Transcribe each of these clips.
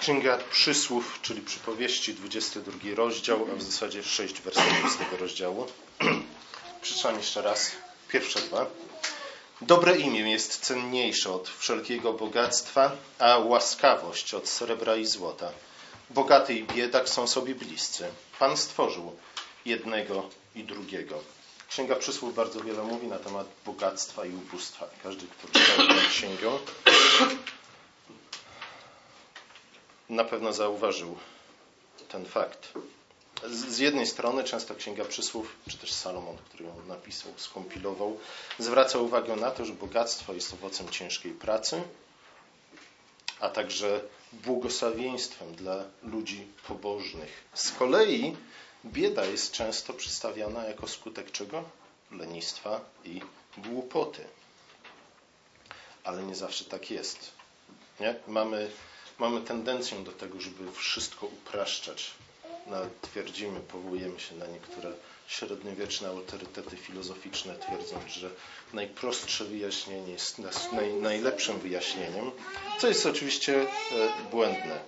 Księga Przysłów, czyli przypowieści, 22 rozdział, a w zasadzie 6 wersetów z tego rozdziału. Przeczytam jeszcze raz pierwsze dwa. Dobre imię jest cenniejsze od wszelkiego bogactwa, a łaskawość od srebra i złota. Bogaty i biedak są sobie bliscy. Pan stworzył jednego i drugiego. Księga Przysłów bardzo wiele mówi na temat bogactwa i ubóstwa. Każdy, kto czytał tę księgę, na pewno zauważył ten fakt. Z jednej strony często Księga Przysłów, czy też Salomon, który ją napisał, skompilował, zwraca uwagę na to, że bogactwo jest owocem ciężkiej pracy, a także błogosławieństwem dla ludzi pobożnych. Z kolei bieda jest często przedstawiana jako skutek czego? Lenistwa i głupoty. Ale nie zawsze tak jest. Nie? Mamy mamy tendencję do tego, żeby wszystko upraszczać. Nawet twierdzimy, powołujemy się na niektóre średniowieczne autorytety filozoficzne, twierdząc, że najprostsze wyjaśnienie jest naj, najlepszym wyjaśnieniem, co jest oczywiście e, błędne.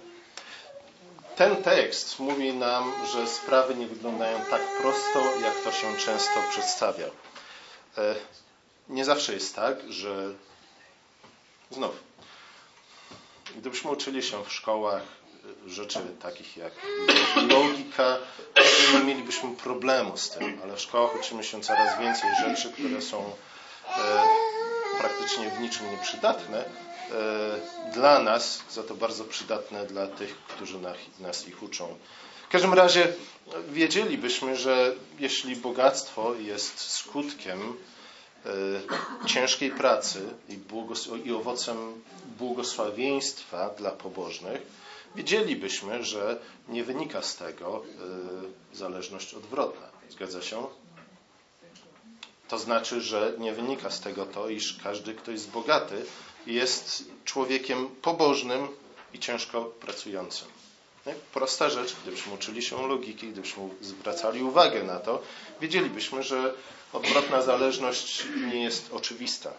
Ten tekst mówi nam, że sprawy nie wyglądają tak prosto, jak to się często przedstawia. E, nie zawsze jest tak, że znów Gdybyśmy uczyli się w szkołach y, rzeczy takich jak logika, nie mielibyśmy problemu z tym, ale w szkołach uczymy się coraz więcej rzeczy, które są e, praktycznie w niczym nieprzydatne e, dla nas, za to bardzo przydatne dla tych, którzy nas ich uczą. W każdym razie wiedzielibyśmy, że jeśli bogactwo jest skutkiem ciężkiej pracy i, owocem błogosławieństwa dla pobożnych, wiedzielibyśmy, że nie wynika z tego e, zależność odwrotna. Zgadza się? To znaczy, że nie wynika z tego to, iż każdy, kto jest bogaty, jest człowiekiem pobożnym i ciężko pracującym. Prosta rzecz, gdybyśmy uczyli się logiki, gdybyśmy zwracali uwagę na to, wiedzielibyśmy, że odwrotna zależność nie jest oczywista.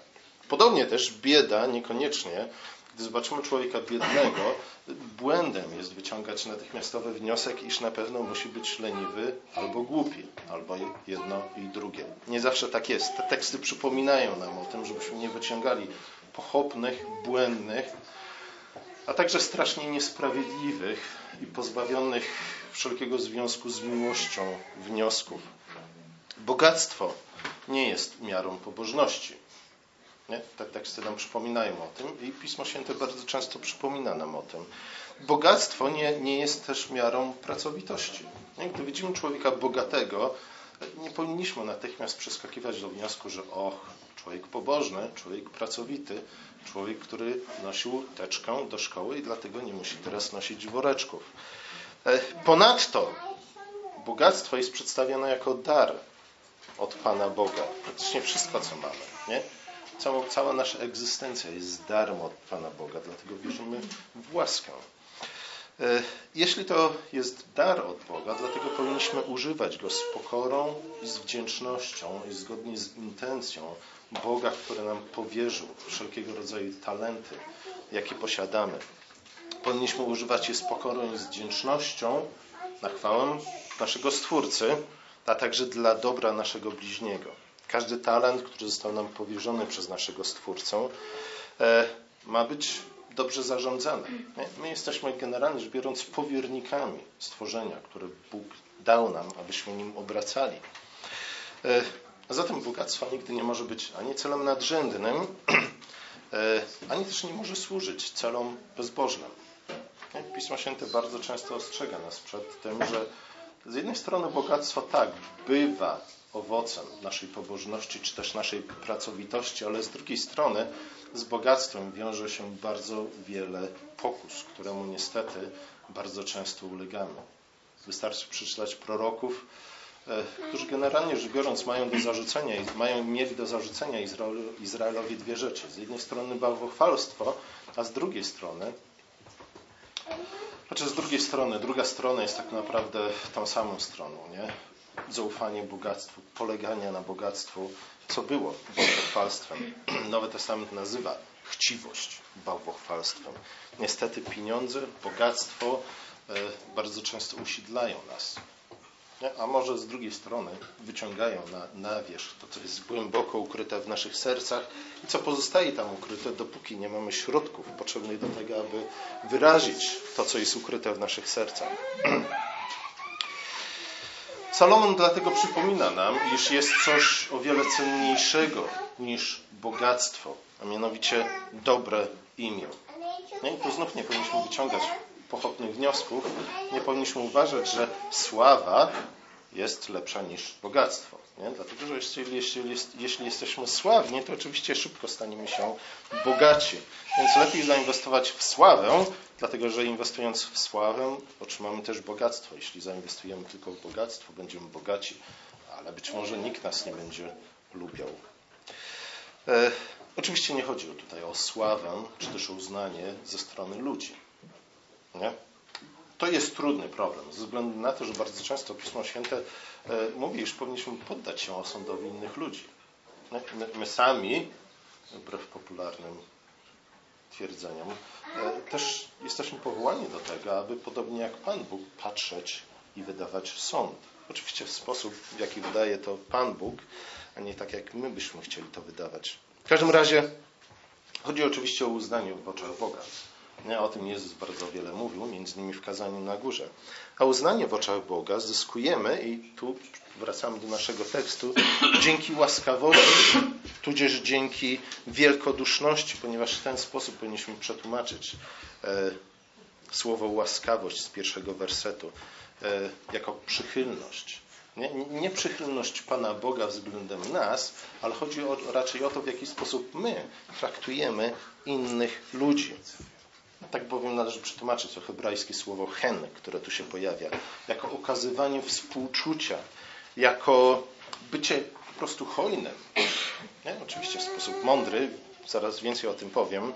Podobnie też bieda niekoniecznie, gdy zobaczymy człowieka biednego, błędem jest wyciągać natychmiastowy wniosek, iż na pewno musi być leniwy albo głupi, albo jedno i drugie. Nie zawsze tak jest. Te teksty przypominają nam o tym, żebyśmy nie wyciągali pochopnych, błędnych, a także strasznie niesprawiedliwych i pozbawionych wszelkiego związku z miłością wniosków. Bogactwo nie jest miarą pobożności. Nie? Te teksty nam przypominają o tym i Pismo Święte bardzo często przypomina nam o tym. Bogactwo nie, nie jest też miarą pracowitości. Nie? Gdy widzimy człowieka bogatego, nie powinniśmy natychmiast przeskakiwać do wniosku, że och, człowiek pobożny, człowiek pracowity, człowiek, który nosił teczkę do szkoły i dlatego nie musi teraz nosić woreczków. E, ponadto bogactwo jest przedstawione jako dar od Pana Boga. Praktycznie wszystko, co mamy. Nie? Cała, cała nasza egzystencja jest darmo od Pana Boga, dlatego wierzymy w łaskę. E, jeśli to jest dar od Boga, dlatego powinniśmy używać go z pokorą i z wdzięcznością i zgodnie z intencją Boga, który nam powierzył wszelkiego rodzaju talenty, jakie posiadamy. Powinniśmy używać je z pokorą i z wdzięcznością na chwałę naszego Stwórcy, a także dla dobra naszego bliźniego. Każdy talent, który został nam powierzony przez naszego Stwórcę, e, ma być dobrze zarządzany. My jesteśmy generalnie rzecz biorąc powiernikami stworzenia, które Bóg dał nam, abyśmy nim obracali. E, a zatem bogactwo nigdy nie może być ani celem nadrzędnym, e, ani też nie może służyć celom bezbożnym. Pismo Święte bardzo często ostrzega nas przed tym, że z jednej strony bogactwo tak bywa owocem naszej pobożności czy też naszej pracowitości, ale z drugiej strony z bogactwem wiąże się bardzo wiele pokus, któremu niestety bardzo często ulegamy. Wystarczy przeczytać proroków, e, którzy generalnie rzecz biorąc mają do zarzucenia, mają, mieli do zarzucenia Izraelowi dwie rzeczy. Z jednej strony bałwochwalstwo, a z drugiej strony znaczy z drugiej strony, druga strona jest tak naprawdę tą samą stroną, nie? Zaufanie bogactwu, poleganie na bogactwu, co było bałwochwalstwem. Nowy Testament nazywa chciwość bałwochwalstwem. Niestety pieniądze, bogactwo e, bardzo często usidlają nas. A może z drugiej strony wyciągają na, na wierzch to, co jest głęboko ukryte w naszych sercach i co pozostaje tam ukryte, dopóki nie mamy środków potrzebnych do tego, aby wyrazić to, co jest ukryte w naszych sercach. Salomon dlatego przypomina nam, iż jest coś o wiele cenniejszego niż bogactwo, a mianowicie dobre imię. No i tu znów nie powinniśmy wyciągać pochopnych wniosków, nie powinniśmy uważać, że sława jest lepsza niż bogactwo. Nie? Dlatego, że jeśli, jeśli, jeśli jesteśmy sławni, to oczywiście szybko staniemy się bogaci. Więc lepiej zainwestować w sławę, dlatego że inwestując w sławę otrzymamy też bogactwo. Jeśli zainwestujemy tylko w bogactwo, będziemy bogaci, ale być może nikt nas nie będzie lubiał. E, oczywiście nie chodzi tutaj o sławę, czy też o uznanie ze strony ludzi. Nie? To jest trudny problem, ze względu na to, że bardzo często Pismo Święte e, mówi, iż powinniśmy poddać się osądowi innych ludzi. My, my sami, wbrew popularnym twierdzeniom, e, też jesteśmy powołani do tego, aby podobnie jak Pan Bóg patrzeć i wydawać sąd. Oczywiście w sposób, w jaki wydaje to Pan Bóg, a nie tak jak my byśmy chcieli to wydawać. W każdym razie chodzi oczywiście o uznanie w oczach Boga. O tym Jezus bardzo wiele mówił, między innymi w kazaniu na górze. A uznanie w oczach Boga zyskujemy, i tu wracamy do naszego tekstu, dzięki łaskawości, tudzież dzięki wielkoduszności, ponieważ w ten sposób powinniśmy przetłumaczyć e, słowo łaskawość z pierwszego wersetu e, jako przychylność. Nie, nie, przychylność Pana Boga względem nas, ale chodzi o, raczej o to, w jaki sposób my traktujemy innych ludzi. Tak bowiem należy przetłumaczyć to hebrajskie słowo hen, które tu się pojawia, jako okazywanie współczucia, jako bycie po prostu hojnym. Nie? Oczywiście w sposób mądry, zaraz więcej o tym powiem.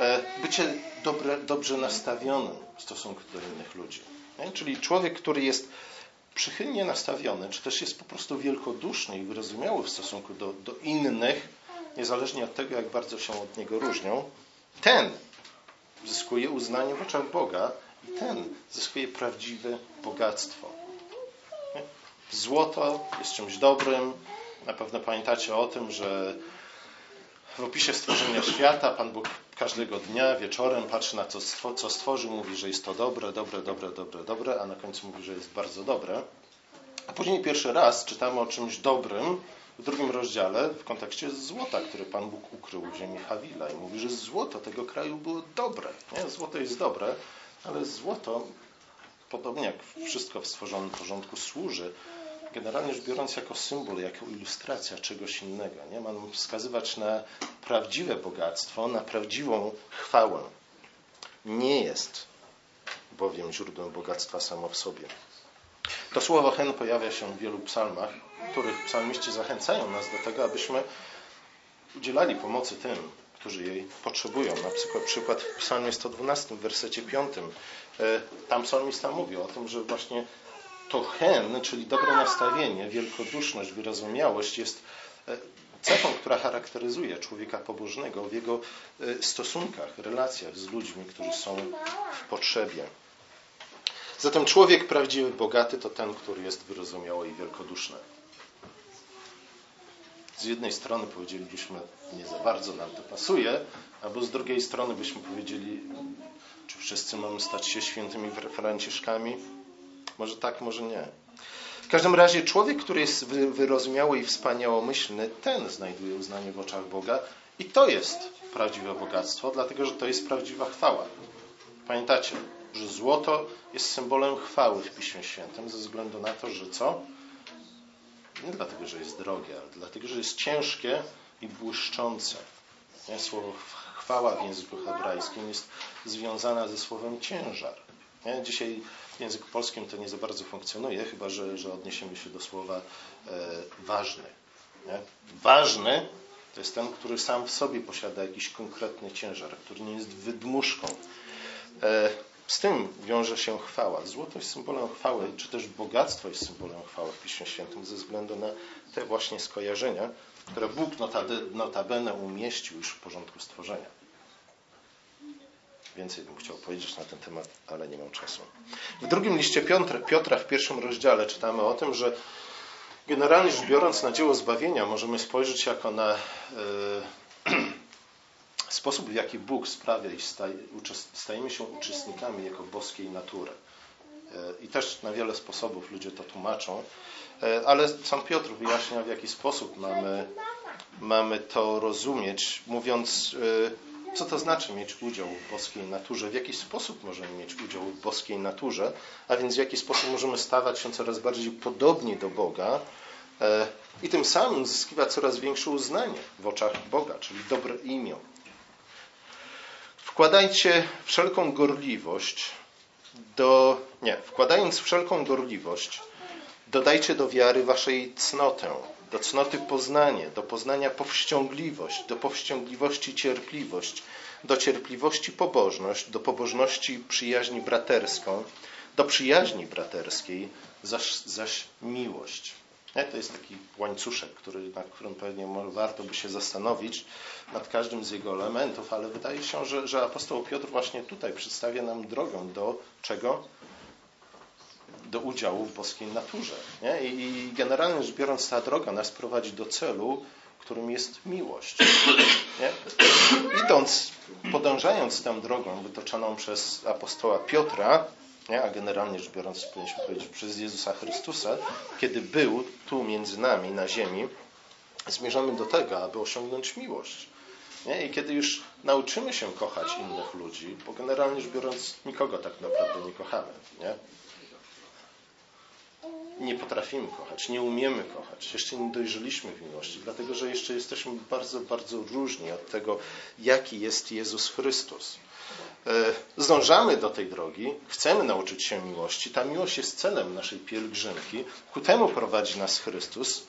E, bycie dobre, dobrze nastawionym w stosunku do innych ludzi. Nie? Czyli człowiek, który jest przychylnie nastawiony, czy też jest po prostu wielkoduszny i wyrozumiały w stosunku do, do innych, niezależnie od tego, jak bardzo się od niego różnią, ten zyskuje uznanie w oczach Boga i ten zyskuje prawdziwe bogactwo. Złoto jest czymś dobrym. Na pewno pamiętacie o tym, że w opisie stworzenia świata Pan Bóg każdego dnia wieczorem patrzy na to, co stworzył, mówi, że jest to dobre, dobre, dobre, dobre, dobre, a na końcu mówi, że jest bardzo dobre. A później pierwszy raz czytamy o czymś dobrym, w drugim rozdziale w kontekście złota, które Pan Bóg ukrył w ziemi Hawila i mówi, że złoto tego kraju było dobre. Nie? Złoto jest dobre, ale złoto, podobnie jak wszystko w stworzonym porządku, służy generalnie rzecz biorąc jako symbol, jako ilustracja czegoś innego. Nie? Ma wskazywać na prawdziwe bogactwo, na prawdziwą chwałę. Nie jest bowiem źródłem bogactwa samo w sobie. To słowo hen pojawia się w wielu psalmach, w których psalmiści zachęcają nas do tego, abyśmy udzielali pomocy tym, którzy jej potrzebują. Na przykład, w psalmie 112, w wersecie 5. E, tam psalmista mówi o tym, że właśnie to hen, czyli dobre nastawienie, wielkoduszność, wyrozumiałość jest e, cechą, która charakteryzuje człowieka pobożnego w jego e, stosunkach, relacjach z ludźmi, którzy są w potrzebie. Zatem człowiek prawdziwy, bogaty to ten, który jest wyrozumiały i wielkoduszny. Z jednej strony powiedzielibyśmy, nie za bardzo nam to pasuje, albo z drugiej strony byśmy powiedzieli, czy wszyscy mamy stać się świętymi Franciszkami? Może tak, może nie. W każdym razie człowiek, który jest wyrozumiały i wspaniałomyślny, ten znajduje uznanie w oczach Boga i to jest prawdziwe bogactwo, dlatego że to jest prawdziwa chwała. Pamiętacie, że złoto jest symbolem chwały w Piśmie Świętym ze względu na to, że co? Nie dlatego, że jest drogie, ale dlatego, że jest ciężkie i błyszczące. Nie? Słowo chwała w języku hebrajskim jest związana ze słowem ciężar. Nie? Dzisiaj w języku polskim to nie za bardzo funkcjonuje, chyba że, że odniesiemy się do słowa e, ważny. Nie? Ważny to jest ten, który sam w sobie posiada jakiś konkretny ciężar, który nie jest wydmuszką. E, z tym wiąże się chwała. Złoto jest symbolem chwały, czy też bogactwo jest symbolem chwały w Piśmie Świętym ze względu na te właśnie skojarzenia, które Bóg notabene umieścił już w porządku stworzenia. Więcej bym chciał powiedzieć na ten temat, ale nie mam czasu. W drugim liście Piotra, Piotra w pierwszym rozdziale czytamy o tym, że generalnie rzecz biorąc na dzieło zbawienia możemy spojrzeć jako na e, sposób, w jaki Bóg sprawia, iż stajemy się uczestnikami jako boskiej natury. E, I też na wiele sposobów ludzie to tłumaczą, e, ale sam Piotr wyjaśnia, w jaki sposób mamy, mamy to rozumieć, mówiąc, e, co to znaczy mieć udział w boskiej naturze, w jaki sposób możemy mieć udział w boskiej naturze, a więc w jaki sposób możemy stawać się coraz bardziej podobni do Boga i tym samym zyskiwać coraz większe uznanie w oczach Boga, czyli dobre imię. Wkładajcie wszelką gorliwość do. Nie, wkładając wszelką gorliwość, dodajcie do wiary waszej cnotę, do cnoty poznanie, do poznania powściągliwość, do powściągliwości cierpliwość, do cierpliwości pobożność, do pobożności przyjaźni braterską, do przyjaźni braterskiej zaś, zaś miłość. Nie? To jest taki łańcuszek, który, nad którym pewnie warto by się zastanowić nad każdym z jego elementów, ale wydaje się, że, że apostoł Piotr właśnie tutaj przedstawia nam drogę do czego? Do udziału w boskiej naturze. Nie? I generalnie rzecz biorąc, ta droga nas prowadzi do celu, którym jest miłość. Nie? Idąc, podążając tą drogą wytoczoną przez apostoła Piotra, nie? a generalnie rzecz biorąc, powinniśmy powiedzieć przez Jezusa Chrystusa, kiedy był tu między nami na ziemi, zmierzamy do tego, aby osiągnąć miłość. Nie? I kiedy już nauczymy się kochać innych ludzi, bo generalnie rzecz biorąc, nikogo tak naprawdę nie kochamy. Nie? nie potrafimy kochać, nie umiemy kochać, jeszcze nie dojrzeliśmy w miłości, dlatego że jeszcze jesteśmy bardzo, bardzo różni od tego, jaki jest Jezus Chrystus. E, zdążamy do tej drogi, chcemy nauczyć się miłości. Ta miłość jest celem naszej pielgrzymki. Ku temu prowadzi nas Chrystus.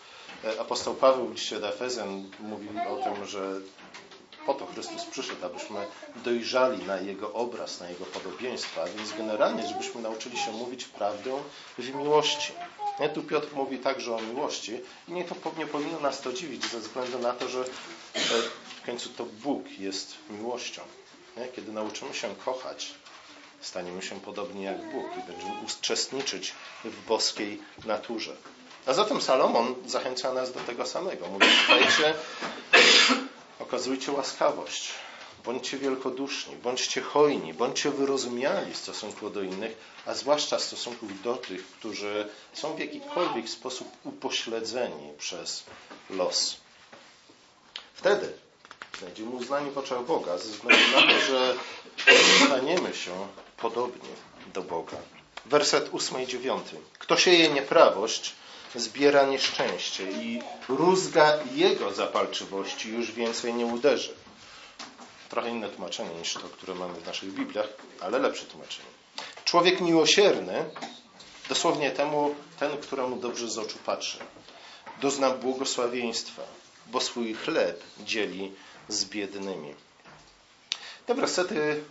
E, apostoł Paweł w liście do Efezjan mówi o tym, że po to Chrystus przyszedł, abyśmy dojrzali na Jego obraz, na Jego podobieństwa, więc generalnie, żebyśmy nauczyli się mówić prawdę w miłości. Nie? Tu Piotr mówi także o miłości i nie, to, nie powinno nas to dziwić ze względu na to, że e, w końcu to Bóg jest miłością. Nie? Kiedy nauczymy się kochać, staniemy się podobni jak Bóg i będziemy uczestniczyć w boskiej naturze. A zatem Salomon zachęca nas do tego samego. Mówi, słuchajcie, okazujcie łaskawość, bądźcie wielkoduszni, bądźcie hojni, bądźcie wyrozumiali w stosunku do innych, a zwłaszcza w stosunku do tych, którzy są w jakikolwiek sposób upośledzeni przez los. Wtedy Będziemy uznani w oczach Boga ze względu na to, że staniemy się podobni do Boga. Werset 8 i 9. Kto sieje nieprawość, zbiera nieszczęście i rózga jego zapalczywości już więcej nie uderzy. Trochę inne tłumaczenie niż to, które mamy w naszych Bibliach, ale lepsze tłumaczenie. Człowiek miłosierny, dosłownie temu, ten, któremu dobrze z oczu patrzy, dozna błogosławieństwa, bo swój chleb dzieli z biednymi. Te wersety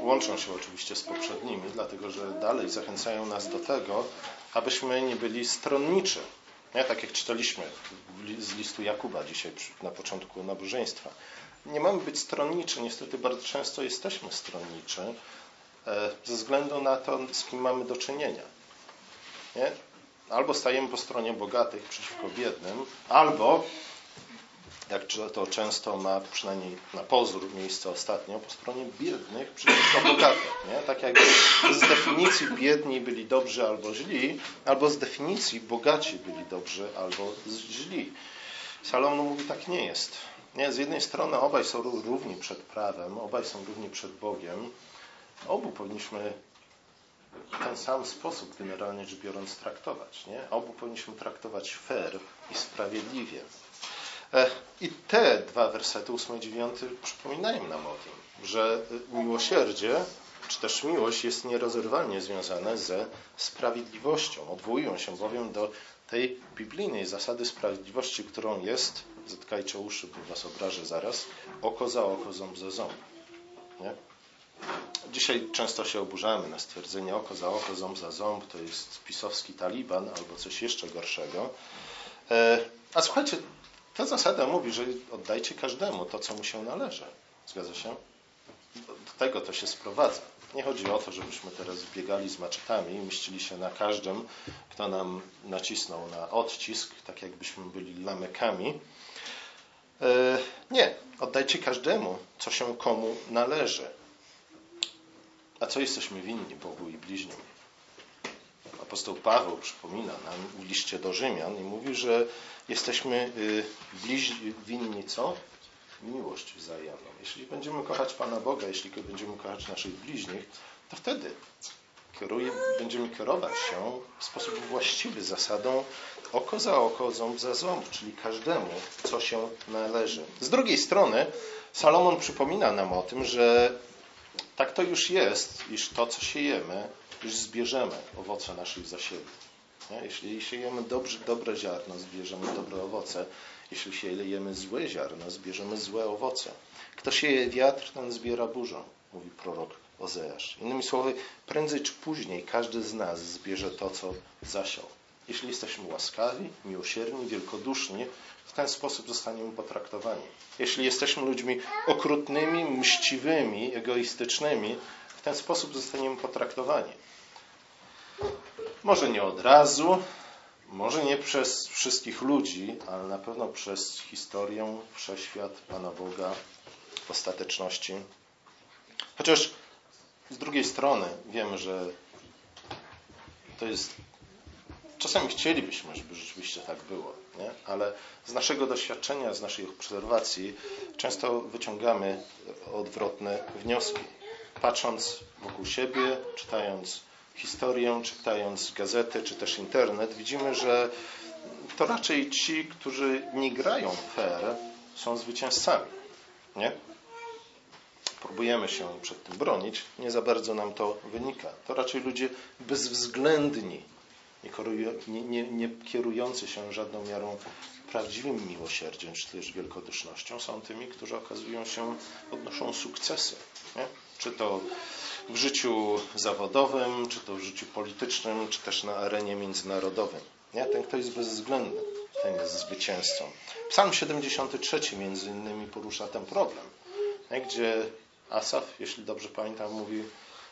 łączą się oczywiście z poprzednimi, dlatego że dalej zachęcają nas do tego, abyśmy nie byli stronniczy. Nie? Tak jak czytaliśmy z listu Jakuba dzisiaj na początku nabożeństwa. Nie mamy być stronniczy. Niestety bardzo często jesteśmy stronniczy e, ze względu na to, z kim mamy do czynienia. Nie? Albo stajemy po stronie bogatych przeciwko biednym, albo jak to często ma przynajmniej na pozór miejsce ostatnio, po stronie biednych przeciwko bogatych. Nie? Tak jak z definicji biedni byli dobrzy albo źli, albo z definicji bogaci byli dobrzy albo źli. Salomon mówi, tak nie jest. Nie? Z jednej strony obaj są równi przed prawem, obaj są równi przed Bogiem. Obu powinniśmy w ten sam sposób, generalnie rzecz biorąc, traktować. Nie? Obu powinniśmy traktować fair i sprawiedliwie. E, I te dwa wersety, 8 i 9, przypominają nam o tym, że miłosierdzie, czy też miłość jest nierozerwalnie związane ze sprawiedliwością. Odwołują się bowiem do tej biblijnej zasady sprawiedliwości, którą jest, zatkajcie uszy, bo was obrażę zaraz, oko za oko, ząb za ząb. Nie? Dzisiaj często się oburzamy na stwierdzenie oko za oko, ząb za ząb, to jest pisowski taliban albo coś jeszcze gorszego. E, a słuchajcie, ta zasada mówi, że oddajcie każdemu to, co mu się należy. Zgadza się? tego to się sprowadza. Nie chodzi o to, żebyśmy teraz biegali z maczetami i mścili się na każdym, kto nam nacisnął na odcisk, tak jakbyśmy byli lamekami. E, nie, oddajcie każdemu, co się komu należy. A co jesteśmy winni Bogu i bliźniom? Apostoł Paweł przypomina nam w liście do Rzymian i mówi, że jesteśmy y, bliźni, winni co? Miłość wzajemną. Jeśli będziemy kochać Pana Boga, jeśli będziemy kochać naszych bliźnich, to wtedy kieruje, będziemy kierować się w sposób właściwy zasadą oko za oko, ząb za ząb, czyli każdemu, co się należy. Z drugiej strony, Salomon przypomina nam o tym, że tak to już jest, iż to, co siejemy, już zbierzemy owoce naszych zasiewów. Jeśli siejemy dobrze, dobre ziarno, zbierzemy dobre owoce. Jeśli siejemy złe ziarno, zbierzemy złe owoce. Kto sieje wiatr, ten zbiera burzę, mówi prorok Ozeasz. Innymi słowy, prędzej czy później każdy z nas zbierze to, co zasiał. Jeśli jesteśmy łaskawi, miłosierni, wielkoduszni, w ten sposób zostaniemy potraktowani. Jeśli jesteśmy ludźmi okrutnymi, mściwymi, egoistycznymi, w ten sposób zostaniemy potraktowani. Może nie od razu, może nie przez wszystkich ludzi, ale na pewno przez historię, wszechświat Pana Boga ostateczności. Chociaż z drugiej strony wiemy, że to jest. Czasami chcielibyśmy, żeby rzeczywiście tak było, nie? ale z naszego doświadczenia, z naszej obserwacji często wyciągamy odwrotne wnioski. Patrząc wokół siebie, czytając historię, czytając gazety czy też internet, widzimy, że to raczej ci, którzy nie grają fair, są zwycięzcami. Nie? Próbujemy się przed tym bronić, nie za bardzo nam to wynika. To raczej ludzie bezwzględni, nie, nie, nie kierujący się żadną miarą prawdziwym miłosierdziem czy też wielkodusznością, są tymi, którzy okazują się, odnoszą sukcesy. Nie? Czy to w życiu zawodowym, czy to w życiu politycznym, czy też na arenie międzynarodowym. Nie? Ten, kto jest bezwzględny, ten jest zwycięzcą. Psalm 73 między innymi porusza ten problem, gdzie Asaf, jeśli dobrze pamiętam, mówi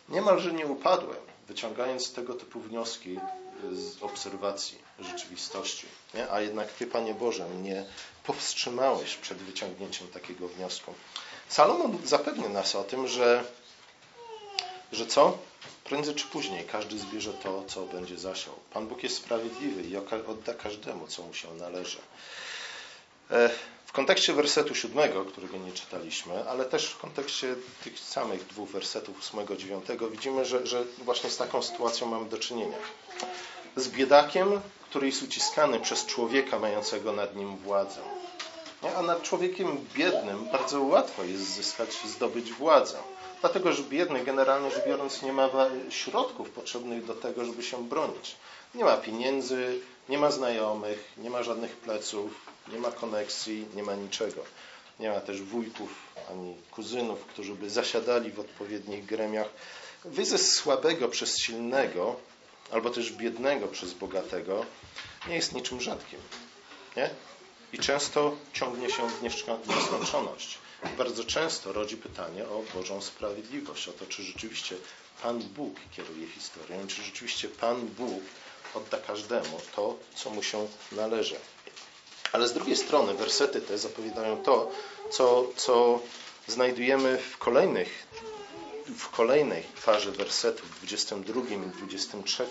niemalże nie upadłem, wyciągając tego typu wnioski z obserwacji rzeczywistości. Nie? A jednak Ty, Panie Boże, mnie powstrzymałeś przed wyciągnięciem takiego wniosku. Salomon zapewnia nas o tym, że że co? Prędzej czy później każdy zbierze to, co będzie zasiał. Pan Bóg jest sprawiedliwy i odda każdemu, co mu się należy. E, w kontekście wersetu siódmego, którego nie czytaliśmy, ale też w kontekście tych samych dwóch wersetów ósmego, dziewiątego, widzimy, że, że właśnie z taką sytuacją mamy do czynienia. Z biedakiem, który jest uciskany przez człowieka mającego nad nim władzę. A nad człowiekiem biednym bardzo łatwo jest zyskać, zdobyć władzę. Dlatego, że biedny generalnie rzecz biorąc nie ma środków potrzebnych do tego, żeby się bronić. Nie ma pieniędzy, nie ma znajomych, nie ma żadnych pleców, nie ma koneksji, nie ma niczego. Nie ma też wujków ani kuzynów, którzy by zasiadali w odpowiednich gremiach. Wyzysk słabego przez silnego, albo też biednego przez bogatego, nie jest niczym rzadkim. Nie? I często ciągnie się w nieskończoność bardzo często rodzi pytanie o Bożą sprawiedliwość, o to, czy rzeczywiście Pan Bóg kieruje historią, czy rzeczywiście Pan Bóg odda każdemu to, co mu się należy. Ale z drugiej strony wersety te zapowiadają to, co, co znajdujemy w kolejnych w kolejnej farze wersetów, 22 i 23.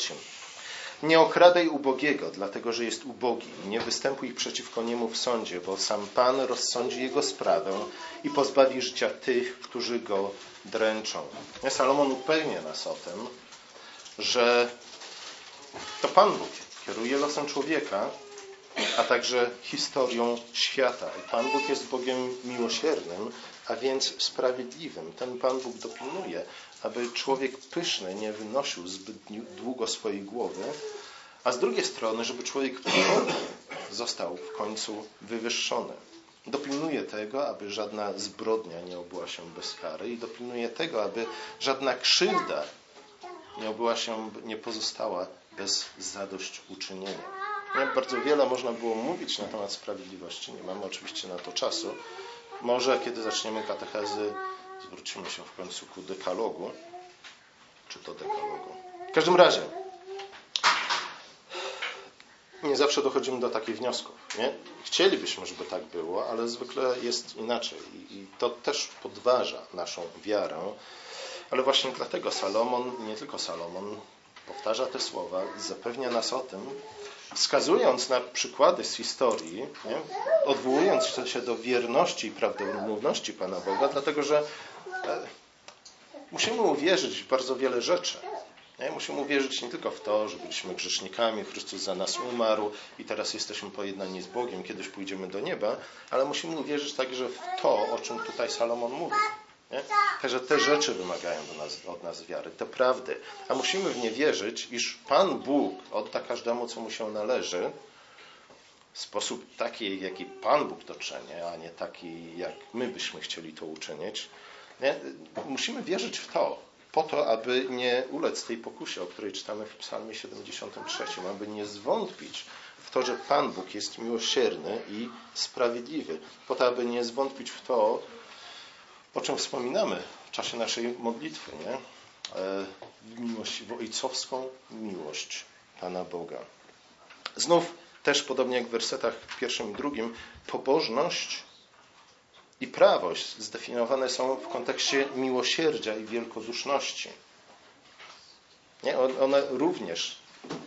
Nie okradaj ubogiego, dlatego że jest ubogi. Nie występuj przeciwko niemu w sądzie, bo sam Pan rozsądzi jego sprawę i pozbawi życia tych, którzy go dręczą. Salomon upewnia nas o tym, że to Pan Bóg kieruje losem człowieka, a także historią świata. I Pan Bóg jest Bogiem miłosiernym, a więc sprawiedliwym. Ten Pan Bóg dopilnuje, aby człowiek pyszny nie wynosił zbyt długo swojej głowy, a z drugiej strony, żeby człowiek został w końcu wywyższony. Dopilnuje tego, aby żadna zbrodnia nie obyła się bez kary i dopilnuje tego, aby żadna krzywda nie obyła się, nie pozostała bez zadośćuczynienia. Nie, bardzo wiele można było mówić na temat sprawiedliwości. Nie mamy oczywiście na to czasu. Może kiedy zaczniemy katechezy, zwrócimy się w końcu ku dekalogu, czy to dekalogu. W każdym razie, nie zawsze dochodzimy do takich wniosków. Nie? Chcielibyśmy, żeby tak było, ale zwykle jest inaczej. I, I to też podważa naszą wiarę. Ale właśnie dlatego Salomon, nie tylko Salomon, powtarza te słowa, zapewnia nas o tym, wskazując na przykłady z historii, nie? odwołując się do wierności i prawdomówności Pana Boga, dlatego że e, musimy uwierzyć w bardzo wiele rzeczy. Nie? Musimy uwierzyć nie tylko w to, że byliśmy grzesznikami, Chrystus za nas umarł i teraz jesteśmy pojednani z Bogiem, kiedyś pójdziemy do nieba, ale musimy uwierzyć także w to, o czym tutaj Salomon mówi. Nie? Także te rzeczy wymagają nas, od nas wiary, te prawdy. A musimy w nie wierzyć, iż Pan Bóg odda każdemu, co mu się należy, w sposób taki, jaki Pan Bóg to czyni, a nie taki, jak my byśmy chcieli to uczynić. Nie? Musimy wierzyć w to, po to, aby nie ulec tej pokusie, o której czytamy w Psalmie 73, aby nie zwątpić w to, że Pan Bóg jest miłosierny i sprawiedliwy, po to, aby nie zwątpić w to, o czym wspominamy w czasie naszej modlitwy, nie? E, miłość, w ojcowską miłość Pana Boga. Znów też podobnie jak w wersetach pierwszym i drugim, pobożność i prawość zdefiniowane są w kontekście miłosierdzia i wielkoduszności. Nie? One również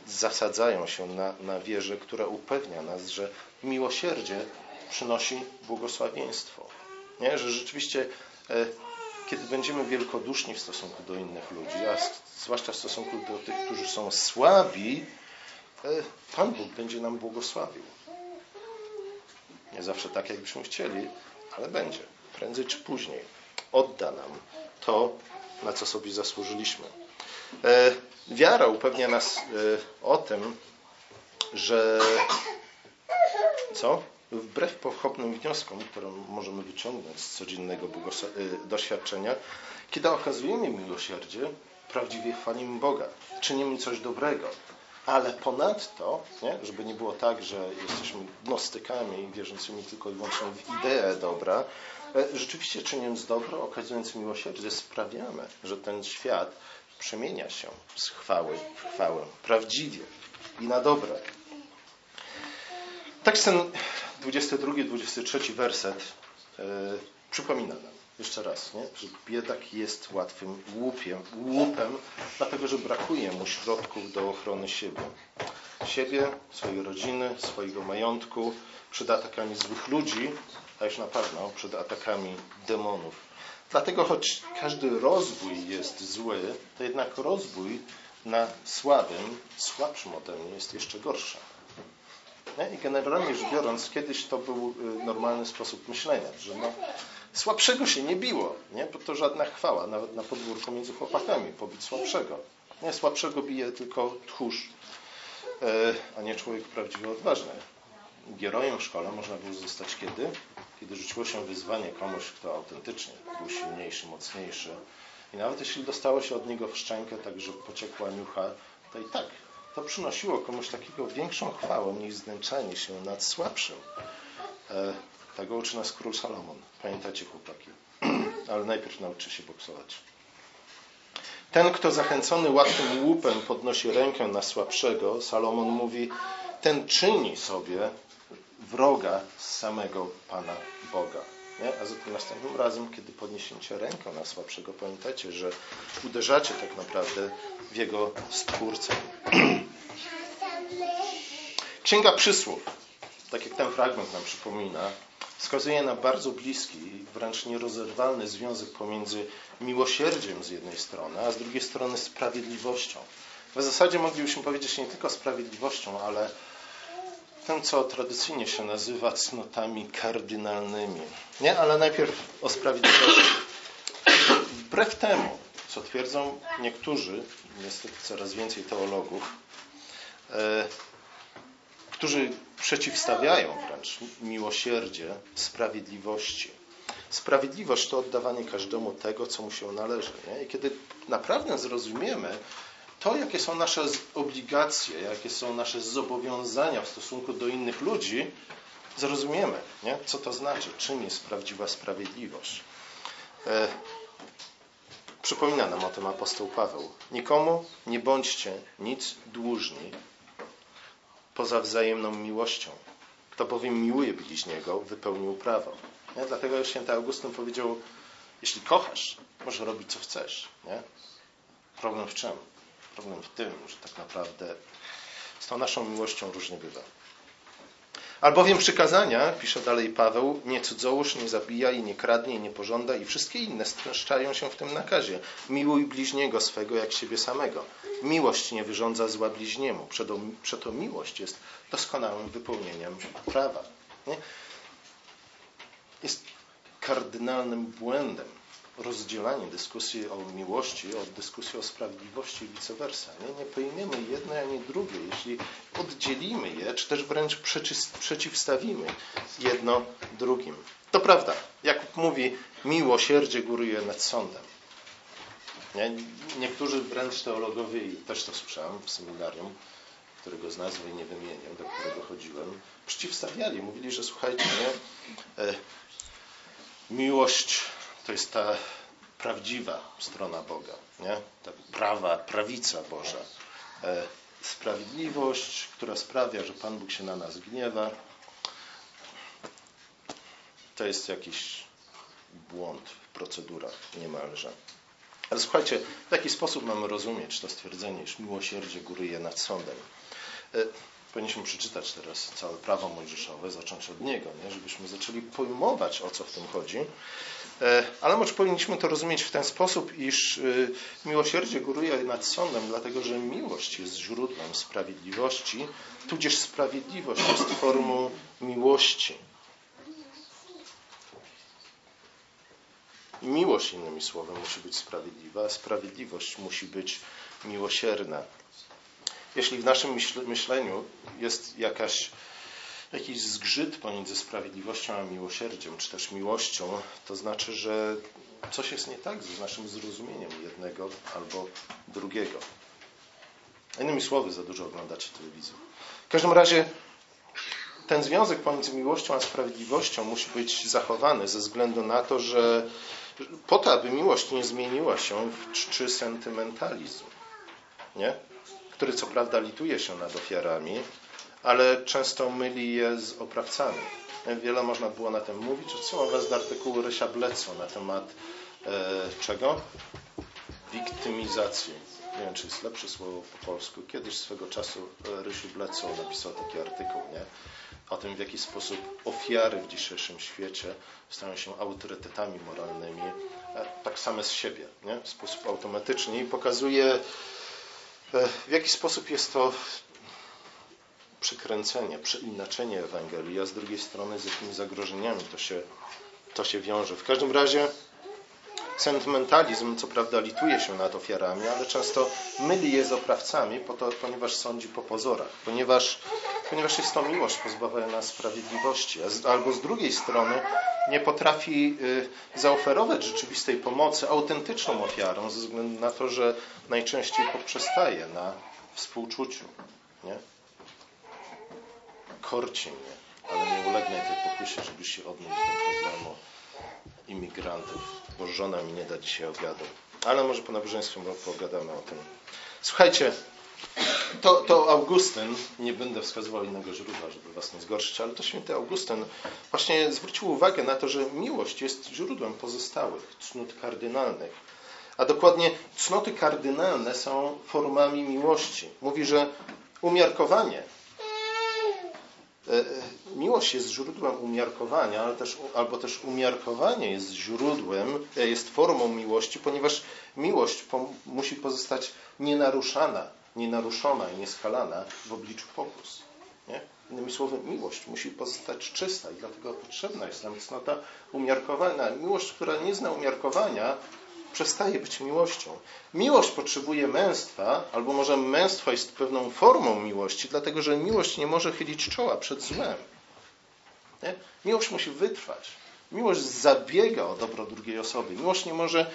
zasadzają się na, na wierze, która upewnia nas, że miłosierdzie przynosi błogosławieństwo. Nie? Że rzeczywiście, e, kiedy będziemy wielkoduszni w stosunku do innych ludzi, a zwłaszcza w stosunku do tych, którzy są słabi, e, Pan Bóg będzie nam błogosławił. Nie zawsze tak, jakbyśmy chcieli, ale będzie. Prędzej czy później odda nam to, na co sobie zasłużyliśmy. E, wiara upewnia nas e, o tym, że co? Wbrew pochopnym wnioskom, które możemy wyciągnąć z codziennego e, doświadczenia, kiedy okazujemy miłosierdzie, prawdziwie chwalimy Boga, czynimy coś dobrego. Ale ponadto, nie, żeby nie było tak, że jesteśmy gnostykami wierzącymi tylko i wyłącznie w ideę dobra, e, rzeczywiście czyniąc dobro, okazując miłosierdzie, sprawiamy, że ten świat przemienia się z chwały w chwałę, prawdziwie i na dobre. Tekst ten 22-23 werset yy, przypomina nam, jeszcze raz, nie? że biedak jest łatwym łupiem, łupem, dlatego że brakuje mu środków do ochrony siebie. Siebie, swojej rodziny, swojego majątku przed atakami złych ludzi, a już na pewno przed atakami demonów. Dlatego choć każdy rozwój jest zły, to jednak rozwój na słabym, słabszym ode mnie jest jeszcze gorszy. I generalnie rzecz biorąc, kiedyś to był y, normalny sposób myślenia, że no, Słabszego się nie biło, nie? bo to żadna chwała, nawet na podwórku między chłopakami, pobić słabszego. Nie, słabszego bije tylko tchórz, e, a nie człowiek prawdziwie odważny. Gerojem w szkole można było zostać kiedy? Kiedy rzuciło się wyzwanie komuś, kto autentycznie był silniejszy, mocniejszy. I nawet jeśli dostało się od niego w szczękę, tak że pociekła niucha, to i tak to przynosiło komuś takiego większą chwałę niż znęczanie się nad słabszym. E, tego uczy nas król Salomon. Pamiętacie, chłopaki. Ale najpierw nauczy się boksować. Ten, kto zachęcony łatwym łupem podnosi rękę na słabszego, Salomon mówi, ten czyni sobie wroga z samego Pana Boga. Nie? A zatem następnym razem, kiedy podniesiecie rękę na słabszego, pamiętajcie, że uderzacie tak naprawdę w jego stwórcę. Księga Przysłów, tak jak ten fragment nam przypomina, wskazuje na bardzo bliski, wręcz nierozerwalny związek pomiędzy miłosierdziem z jednej strony, a z drugiej strony sprawiedliwością. W zasadzie moglibyśmy powiedzieć nie tylko sprawiedliwością, ale tym, co tradycyjnie się nazywa cnotami kardynalnymi. Nie, ale najpierw o sprawiedliwości. Wbrew temu, co twierdzą niektórzy, niestety coraz więcej teologów, e, którzy przeciwstawiają wręcz miłosierdzie sprawiedliwości. Sprawiedliwość to oddawanie każdemu tego, co mu się należy. Nie? I kiedy naprawdę zrozumiemy to, jakie są nasze obligacje, jakie są nasze zobowiązania w stosunku do innych ludzi, zrozumiemy, nie? co to znaczy, czym jest prawdziwa sprawiedliwość. E, Przypomina nam o tym apostoł Paweł. Nikomu nie bądźcie nic dłużni poza wzajemną miłością. Kto bowiem miłuje bliźniego, wypełnił prawo. Nie? Dlatego święty Augustyn powiedział, jeśli kochasz, możesz robić co chcesz. Nie? Problem w czym? Problem w tym, że tak naprawdę z tą naszą miłością różnie bywa. Albowiem przykazania, pisze dalej Paweł, nie cudzołóż, nie zabija i nie kradnie i nie pożąda i wszystkie inne streszczają się w tym nakazie. Miłuj bliźniego swego jak siebie samego. Miłość nie wyrządza zła bliźniemu. Przeto miłość jest doskonałym wypełnieniem prawa. Nie? Jest kardynalnym błędem rozdzielanie dyskusji o miłości od dyskusji o sprawiedliwości i vice versa. Nie, nie pojmiemy jednej ani drugiej. Jeśli oddzielimy je, czy też wręcz przeciwstawimy jedno drugim. To prawda, Jakub mówi, miłosierdzie góruje nad sądem. Nie? Niektórzy wręcz teologowie, i też to słyszałem w seminarium, którego z nazwy nie wymienię, do którego chodziłem, przeciwstawiali. Mówili, że słuchajcie, nie, e, miłość to jest ta prawdziwa strona Boga, nie? ta prawa, prawica Boża. E, sprawiedliwość, która sprawia, że Pan Bóg się na nas gniewa, to jest jakiś błąd w procedurach niemalże. Ale słuchajcie, w jaki sposób mamy rozumieć to stwierdzenie, iż miłosierdzie góruje nad sądem? E, powinniśmy przeczytać teraz całe prawo mojżeszowe, zacząć od niego, nie? żebyśmy zaczęli pojmować, o co w tym chodzi. E, ale może powinniśmy to rozumieć w ten sposób, iż e, miłosierdzie góruje nad sądem, dlatego że miłość jest źródłem sprawiedliwości, tudzież sprawiedliwość jest formą miłości. Miłość, innymi słowy, musi być sprawiedliwa, a sprawiedliwość musi być miłosierna. Jeśli w naszym myśleniu jest jakaś jakiś zgrzyt pomiędzy sprawiedliwością a miłosierdziem, czy też miłością, to znaczy, że coś jest nie tak z naszym zrozumieniem jednego albo drugiego. Innymi słowy, za dużo oglądacie telewizję. W każdym razie ten związek pomiędzy miłością a sprawiedliwością musi być zachowany ze względu na to, że po to, aby miłość nie zmieniła się w czczy sentymentalizm, nie? który co prawda lituje się nad ofiarami, ale często myli je z oprawcami. Wiele można było na tym mówić. Odsyłam Was do artykułu Rysia Bleco na temat e, czego? Wiktymizacji. Nie wiem, czy jest lepsze słowo po polsku. Kiedyś swego czasu e, Rysiu Bleco napisał taki artykuł, nie? O tym, w jaki sposób ofiary w dzisiejszym świecie stają się autorytetami moralnymi, e, tak same z siebie, nie? W sposób automatyczny i pokazuje, e, w jaki sposób jest to przykręcenie, przeinaczenie Ewangelii, a z drugiej strony z jakimi zagrożeniami to się, to się wiąże. W każdym razie sentymentalizm, co prawda, lituje się nad ofiarami, ale często myli je z oprawcami, po to, ponieważ sądzi po pozorach, ponieważ, ponieważ jest to miłość pozbawiona sprawiedliwości, albo z drugiej strony nie potrafi y, zaoferować rzeczywistej pomocy autentyczną ofiarom, ze względu na to, że najczęściej poprzestaje na współczuciu. Nie? Korci mnie, ale nie ulegnę tej pokusie, żeby się odnieść do problemu imigrantów, bo żona mi nie da dzisiaj obiadu. Ale może po nabożeństwie pogadamy o tym. Słuchajcie, to, to Augustyn, nie będę wskazywał innego źródła, żeby was nie zgorszyć, ale to święty Augustyn właśnie zwrócił uwagę na to, że miłość jest źródłem pozostałych cnót kardynalnych. A dokładnie cnoty kardynalne są formami miłości. Mówi, że umiarkowanie miłość jest źródłem umiarkowania, ale też, albo też umiarkowanie jest źródłem, e, jest formą miłości, ponieważ miłość musi pozostać nienaruszana, nienaruszona i nieskalana w obliczu pokus. Nie? Innymi słowy, miłość musi pozostać czysta i dlatego potrzebna jest nam cnota umiarkowania. Miłość, która nie zna umiarkowania, przestaje być miłością. Miłość potrzebuje męstwa, albo może męstwo jest pewną formą miłości, dlatego że miłość nie może chylić czoła przed złem. Nie? Miłość musi wytrwać. Miłość zabiega o dobro drugiej osoby. Miłość nie może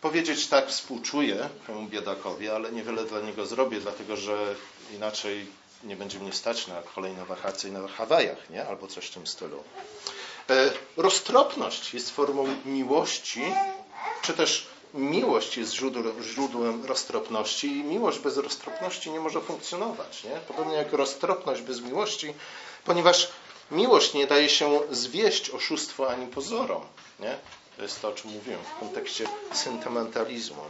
powiedzieć tak, współczuję temu biedakowi, ale niewiele dla niego zrobię, dlatego że inaczej nie będzie mnie stać na kolejne wakacje na Hawajach, nie? albo coś w tym stylu. E, roztropność jest formą miłości, czy też miłość jest źródłem, źródłem roztropności i miłość bez roztropności nie może funkcjonować. Nie? Podobnie jak roztropność bez miłości, ponieważ miłość nie daje się zwieść oszustwu ani pozorom. Nie? To jest to, o czym mówiłem w kontekście sentymentalizmu.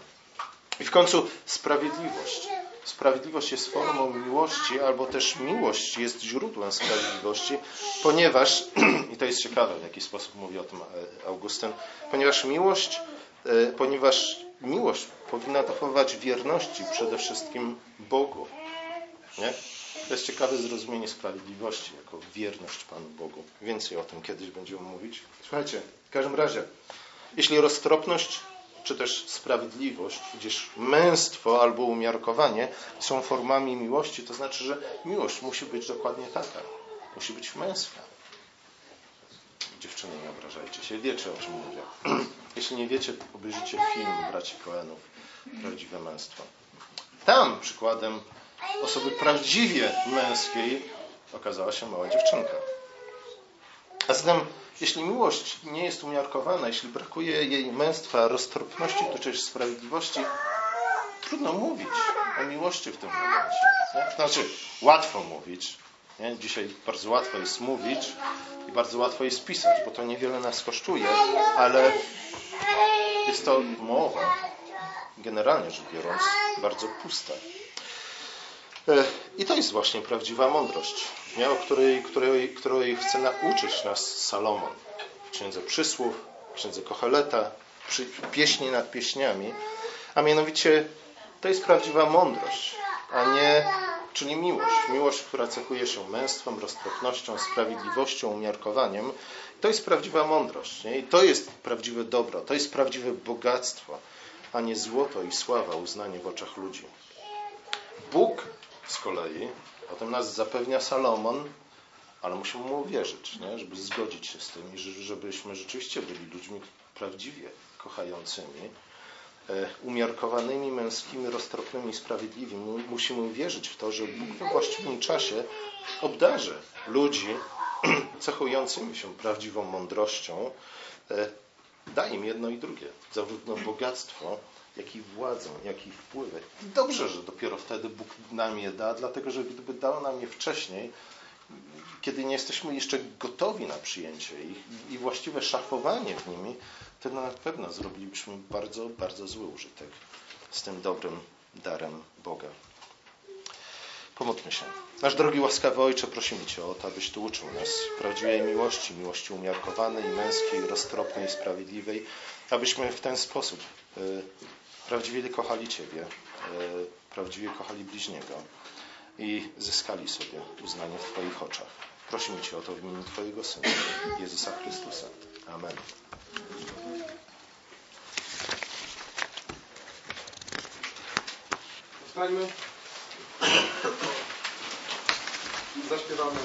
I w końcu sprawiedliwość. Sprawiedliwość jest formą miłości, albo też miłość jest źródłem sprawiedliwości, ponieważ, i to jest ciekawe, w jaki sposób mówi o tym Augustyn, ponieważ miłość, e, ponieważ miłość powinna dochowywać wierności przede wszystkim Bogu. Nie? To jest ciekawe zrozumienie sprawiedliwości jako wierność Panu Bogu. Więcej o tym kiedyś będziemy mówić. Słuchajcie, w każdym razie, jeśli roztropność czy też sprawiedliwość, gdzieś męstwo albo umiarkowanie są formami miłości, to znaczy, że miłość musi być dokładnie taka. Musi być męska. Dziewczyny, nie obrażajcie się. Wiecie, o czym mówię. Jeśli nie wiecie, obejrzyjcie film braci Koenów Prawdziwe Męstwo. Tam przykładem osoby prawdziwie męskiej okazała się mała dziewczynka. A zatem jeśli miłość nie jest umiarkowana, jeśli brakuje jej męstwa, roztropności, to też sprawiedliwości, trudno mówić o miłości w tym momencie. Nie? Znaczy, łatwo mówić. Nie? Dzisiaj bardzo łatwo jest mówić i bardzo łatwo jest pisać, bo to niewiele nas kosztuje, ale jest to mowa, generalnie rzecz biorąc, bardzo pusta. E, I to jest właśnie prawdziwa mądrość, nie? o której, której, której chce nauczyć nas Salomon w Księdze Przysłów, w Księdze Kocheleta, przy pieśni nad pieśniami, a mianowicie to jest prawdziwa mądrość, a nie, czyli miłość. Miłość, która cechuje się męstwem, roztropnością, sprawiedliwością, umiarkowaniem. To jest prawdziwa mądrość nie? i to jest prawdziwe dobro, to jest prawdziwe bogactwo, a nie złoto i sława, uznanie w oczach ludzi. Bóg z kolei, o tym nas zapewnia Salomon, ale musimy mu uwierzyć, nie? żeby zgodzić się z tym i żebyśmy rzeczywiście byli ludźmi prawdziwie kochającymi, e, umiarkowanymi, męskimi, roztropnymi, sprawiedliwymi. Musimy uwierzyć w to, że Bóg we właściwym czasie obdarzy ludzi cechującymi się prawdziwą mądrością, e, da im jedno i drugie, zarówno bogactwo, jak i władzę, jak i. Dobrze, że dopiero wtedy Bóg nam je da, dlatego że gdyby dał nam je wcześniej, kiedy nie jesteśmy jeszcze gotowi na przyjęcie ich i właściwe szafowanie w nimi, to na pewno zrobilibyśmy bardzo, bardzo zły użytek z tym dobrym darem Boga. Pomódlmy się. Nasz drogi łaskawy Ojcze, prosimy Cię o to, abyś Tu uczył nas prawdziwej miłości, miłości umiarkowanej, męskiej, roztropnej, sprawiedliwej, abyśmy w ten sposób y, prawdziwie kochali Ciebie, y, prawdziwie kochali bliźniego i zyskali sobie uznanie w Twoich oczach. Prosimy Cię o to w imieniu Twojego Syna, Jezusa Chrystusa. Amen. Zostańmy. Zaśpiewamy.